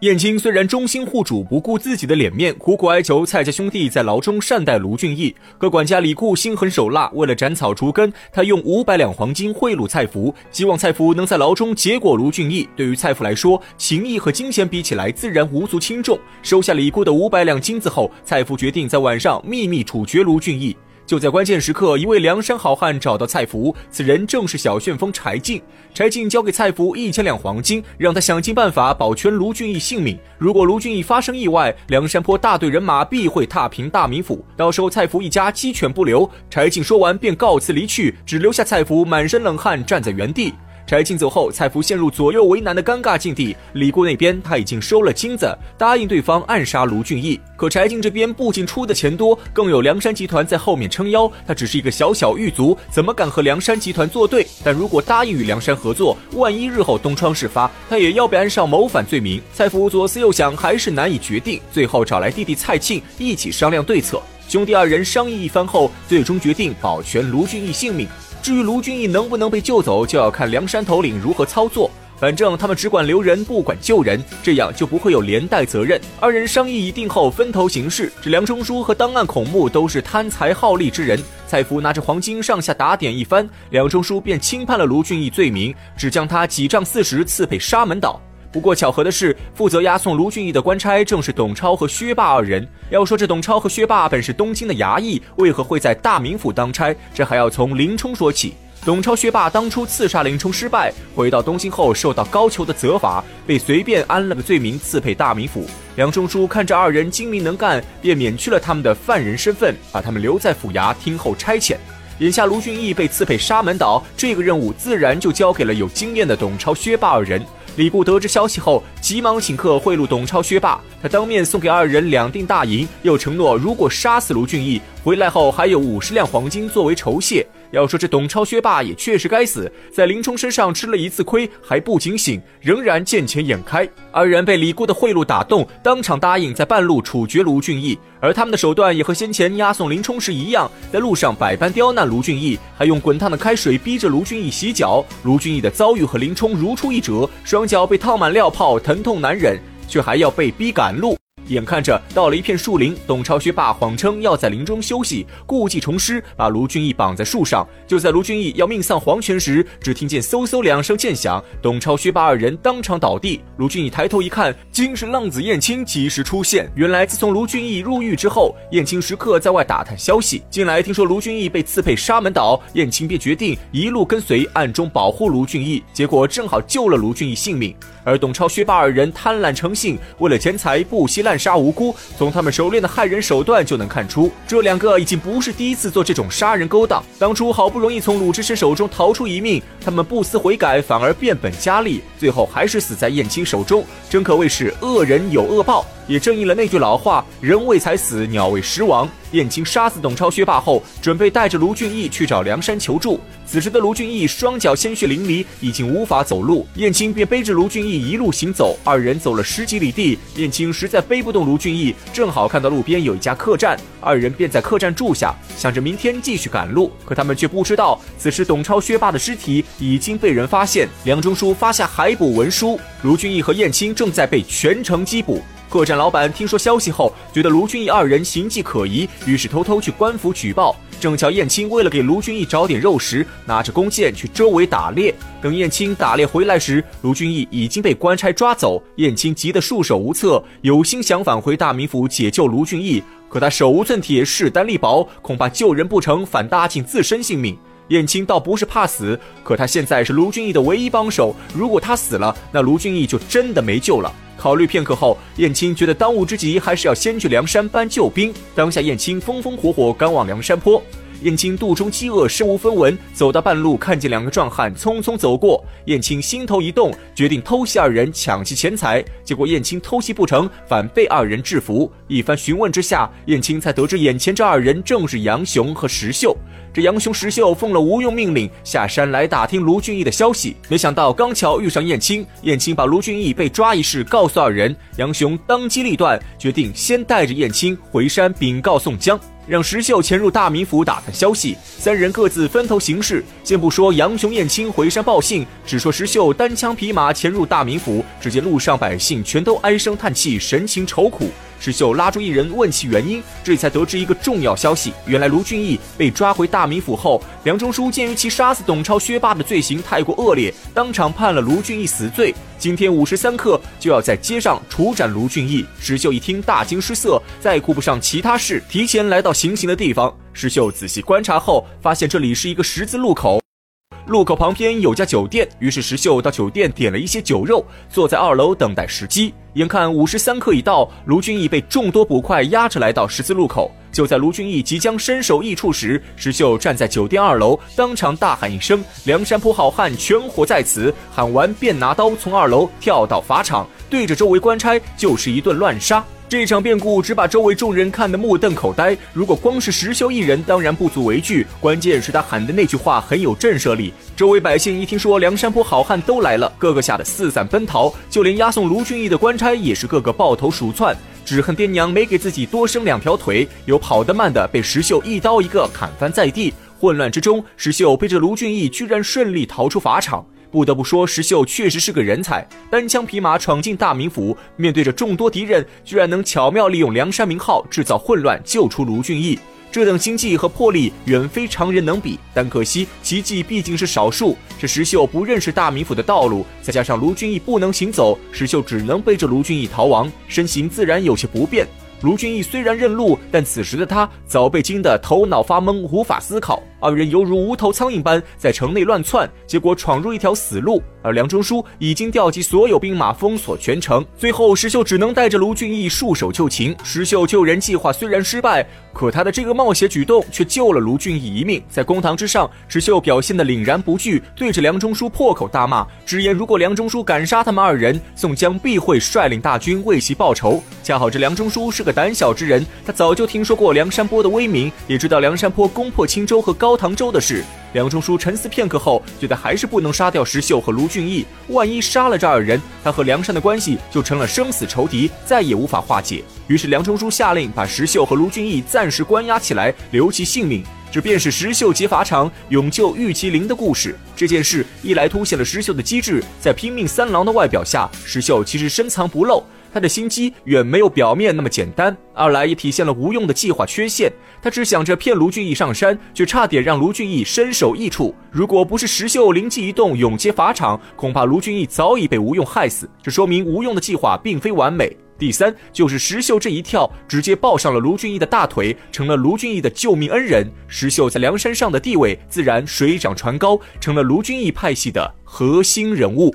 燕青虽然忠心护主，不顾自己的脸面，苦苦哀求蔡家兄弟在牢中善待卢俊义。可管家李固心狠手辣，为了斩草除根，他用五百两黄金贿赂蔡福，希望蔡福能在牢中结果卢俊义。对于蔡福来说，情义和金钱比起来，自然无足轻重。收下李固的五百两金子后，蔡福决定在晚上秘密处决卢俊义。就在关键时刻，一位梁山好汉找到蔡福，此人正是小旋风柴进。柴进交给蔡福一千两黄金，让他想尽办法保全卢俊义性命。如果卢俊义发生意外，梁山坡大队人马必会踏平大名府，到时候蔡福一家鸡犬不留。柴进说完便告辞离去，只留下蔡福满身冷汗站在原地。柴进走后，蔡福陷入左右为难的尴尬境地。李固那边他已经收了金子，答应对方暗杀卢俊义。可柴进这边不仅出的钱多，更有梁山集团在后面撑腰。他只是一个小小狱卒，怎么敢和梁山集团作对？但如果答应与梁山合作，万一日后东窗事发，他也要被安上谋反罪名。蔡福左思右想，还是难以决定。最后找来弟弟蔡庆一起商量对策。兄弟二人商议一番后，最终决定保全卢俊义性命。至于卢俊义能不能被救走，就要看梁山头领如何操作。反正他们只管留人，不管救人，这样就不会有连带责任。二人商议一定后，分头行事。这梁中书和当案孔目都是贪财好利之人。蔡福拿着黄金上下打点一番，梁中书便轻判了卢俊义罪名，只将他几丈四十刺配沙门岛。不过巧合的是，负责押送卢俊义的官差正是董超和薛霸二人。要说这董超和薛霸本是东京的衙役，为何会在大名府当差？这还要从林冲说起。董超、薛霸当初刺杀林冲失败，回到东京后受到高俅的责罚，被随便安了个罪名，赐配大名府。梁中书看着二人精明能干，便免去了他们的犯人身份，把他们留在府衙听候差遣。眼下卢俊义被赐配沙门岛，这个任务自然就交给了有经验的董超、薛霸二人。李固得知消息后，急忙请客贿赂董超、薛霸。他当面送给二人两锭大银，又承诺如果杀死卢俊义，回来后还有五十两黄金作为酬谢。要说这董超、薛霸也确实该死，在林冲身上吃了一次亏还不警醒，仍然见钱眼开。二人被李固的贿赂打动，当场答应在半路处决卢俊义。而他们的手段也和先前押送林冲时一样，在路上百般刁难卢俊义，还用滚烫的开水逼着卢俊义洗脚。卢俊义的遭遇和林冲如出一辙，双脚被烫满料泡，疼痛难忍，却还要被逼赶路。眼看着到了一片树林，董超、薛霸谎称要在林中休息，故技重施，把卢俊义绑在树上。就在卢俊义要命丧黄泉时，只听见嗖嗖两声剑响，董超、薛霸二人当场倒地。卢俊义抬头一看，竟是浪子燕青及时出现。原来自从卢俊义入狱之后，燕青时刻在外打探消息。近来听说卢俊义被赐配沙门岛，燕青便决定一路跟随，暗中保护卢俊义。结果正好救了卢俊义性命。而董超、薛霸二人贪婪成性，为了钱财不惜滥杀无辜。从他们熟练的害人手段就能看出，这两个已经不是第一次做这种杀人勾当。当初好不容易从鲁智深手中逃出一命，他们不思悔改，反而变本加厉，最后还是死在燕青手中，真可谓是恶人有恶报。也正应了那句老话：“人为财死，鸟为食亡。”燕青杀死董超、薛霸后，准备带着卢俊义去找梁山求助。此时的卢俊义双脚鲜血淋漓，已经无法走路，燕青便背着卢俊义一路行走。二人走了十几里地，燕青实在背不动卢俊义，正好看到路边有一家客栈，二人便在客栈住下，想着明天继续赶路。可他们却不知道，此时董超、薛霸的尸体已经被人发现。梁中书发下海捕文书，卢俊义和燕青正在被全城缉捕。客栈老板听说消息后，觉得卢俊义二人形迹可疑，于是偷偷去官府举报。正巧燕青为了给卢俊义找点肉食，拿着弓箭去周围打猎。等燕青打猎回来时，卢俊义已经被官差抓走。燕青急得束手无策，有心想返回大名府解救卢俊义，可他手无寸铁，势单力薄，恐怕救人不成，反搭进自身性命。燕青倒不是怕死，可他现在是卢俊义的唯一帮手，如果他死了，那卢俊义就真的没救了。考虑片刻后，燕青觉得当务之急还是要先去梁山搬救兵。当下，燕青风风火火赶往梁山坡。燕青肚中饥饿，身无分文，走到半路，看见两个壮汉匆匆走过。燕青心头一动，决定偷袭二人，抢其钱财。结果燕青偷袭不成，反被二人制服。一番询问之下，燕青才得知眼前这二人正是杨雄和石秀。这杨雄、石秀奉了吴用命令，下山来打听卢俊义的消息。没想到刚巧遇上燕青，燕青把卢俊义被抓一事告诉二人，杨雄当机立断，决定先带着燕青回山禀告宋江。让石秀潜入大名府打探消息。三人各自分头行事，先不说杨雄燕青回山报信，只说石秀单枪匹马潜入大名府，只见路上百姓全都唉声叹气，神情愁苦。石秀拉住一人问其原因，这才得知一个重要消息：原来卢俊义被抓回大名府后，梁中书鉴于其杀死董超、薛霸的罪行太过恶劣，当场判了卢俊义死罪。今天午时三刻就要在街上处斩卢俊义。石秀一听大惊失色，再顾不上其他事，提前来到行刑的地方。石秀仔细观察后，发现这里是一个十字路口。路口旁边有家酒店，于是石秀到酒店点了一些酒肉，坐在二楼等待时机。眼看午时三刻已到，卢俊义被众多捕快押着来到十字路口。就在卢俊义即将身首异处时，石秀站在酒店二楼，当场大喊一声：“梁山泊好汉，全活在此！”喊完便拿刀从二楼跳到法场，对着周围官差就是一顿乱杀。这场变故只把周围众人看得目瞪口呆。如果光是石秀一人，当然不足为惧。关键是他喊的那句话很有震慑力。周围百姓一听说梁山泊好汉都来了，个个吓得四散奔逃。就连押送卢俊义的官差也是个个抱头鼠窜，只恨爹娘没给自己多生两条腿。有跑得慢的，被石秀一刀一个砍翻在地。混乱之中，石秀背着卢俊义，居然顺利逃出法场。不得不说，石秀确实是个人才，单枪匹马闯进大名府，面对着众多敌人，居然能巧妙利用梁山名号制造混乱，救出卢俊义。这等心计和魄力远非常人能比。但可惜奇迹毕竟是少数，这石秀不认识大名府的道路，再加上卢俊义不能行走，石秀只能背着卢俊义逃亡，身形自然有些不便。卢俊义虽然认路，但此时的他早被惊得头脑发懵，无法思考。二人犹如无头苍蝇般在城内乱窜，结果闯入一条死路。而梁中书已经调集所有兵马封锁全城，最后石秀只能带着卢俊义束手就擒。石秀救人计划虽然失败，可他的这个冒险举动却救了卢俊义一命。在公堂之上，石秀表现得凛然不惧，对着梁中书破口大骂，直言如果梁中书敢杀他们二人，宋江必会率领大军为其报仇。恰好这梁中书是个胆小之人，他早就听说过梁山泊的威名，也知道梁山泊攻破青州和高高唐州的事。梁中书沉思片刻后，觉得还是不能杀掉石秀和卢俊义。万一杀了这二人，他和梁山的关系就成了生死仇敌，再也无法化解。于是梁中书下令把石秀和卢俊义暂时关押起来，留其性命。这便是石秀劫法场勇救玉麒麟的故事。这件事一来凸显了石秀的机智，在拼命三郎的外表下，石秀其实深藏不露。他的心机远没有表面那么简单。二来也体现了吴用的计划缺陷，他只想着骗卢俊义上山，却差点让卢俊义身首异处。如果不是石秀灵机一动勇劫法场，恐怕卢俊义早已被吴用害死。这说明吴用的计划并非完美。第三就是石秀这一跳，直接抱上了卢俊义的大腿，成了卢俊义的救命恩人。石秀在梁山上的地位自然水涨船高，成了卢俊义派系的核心人物。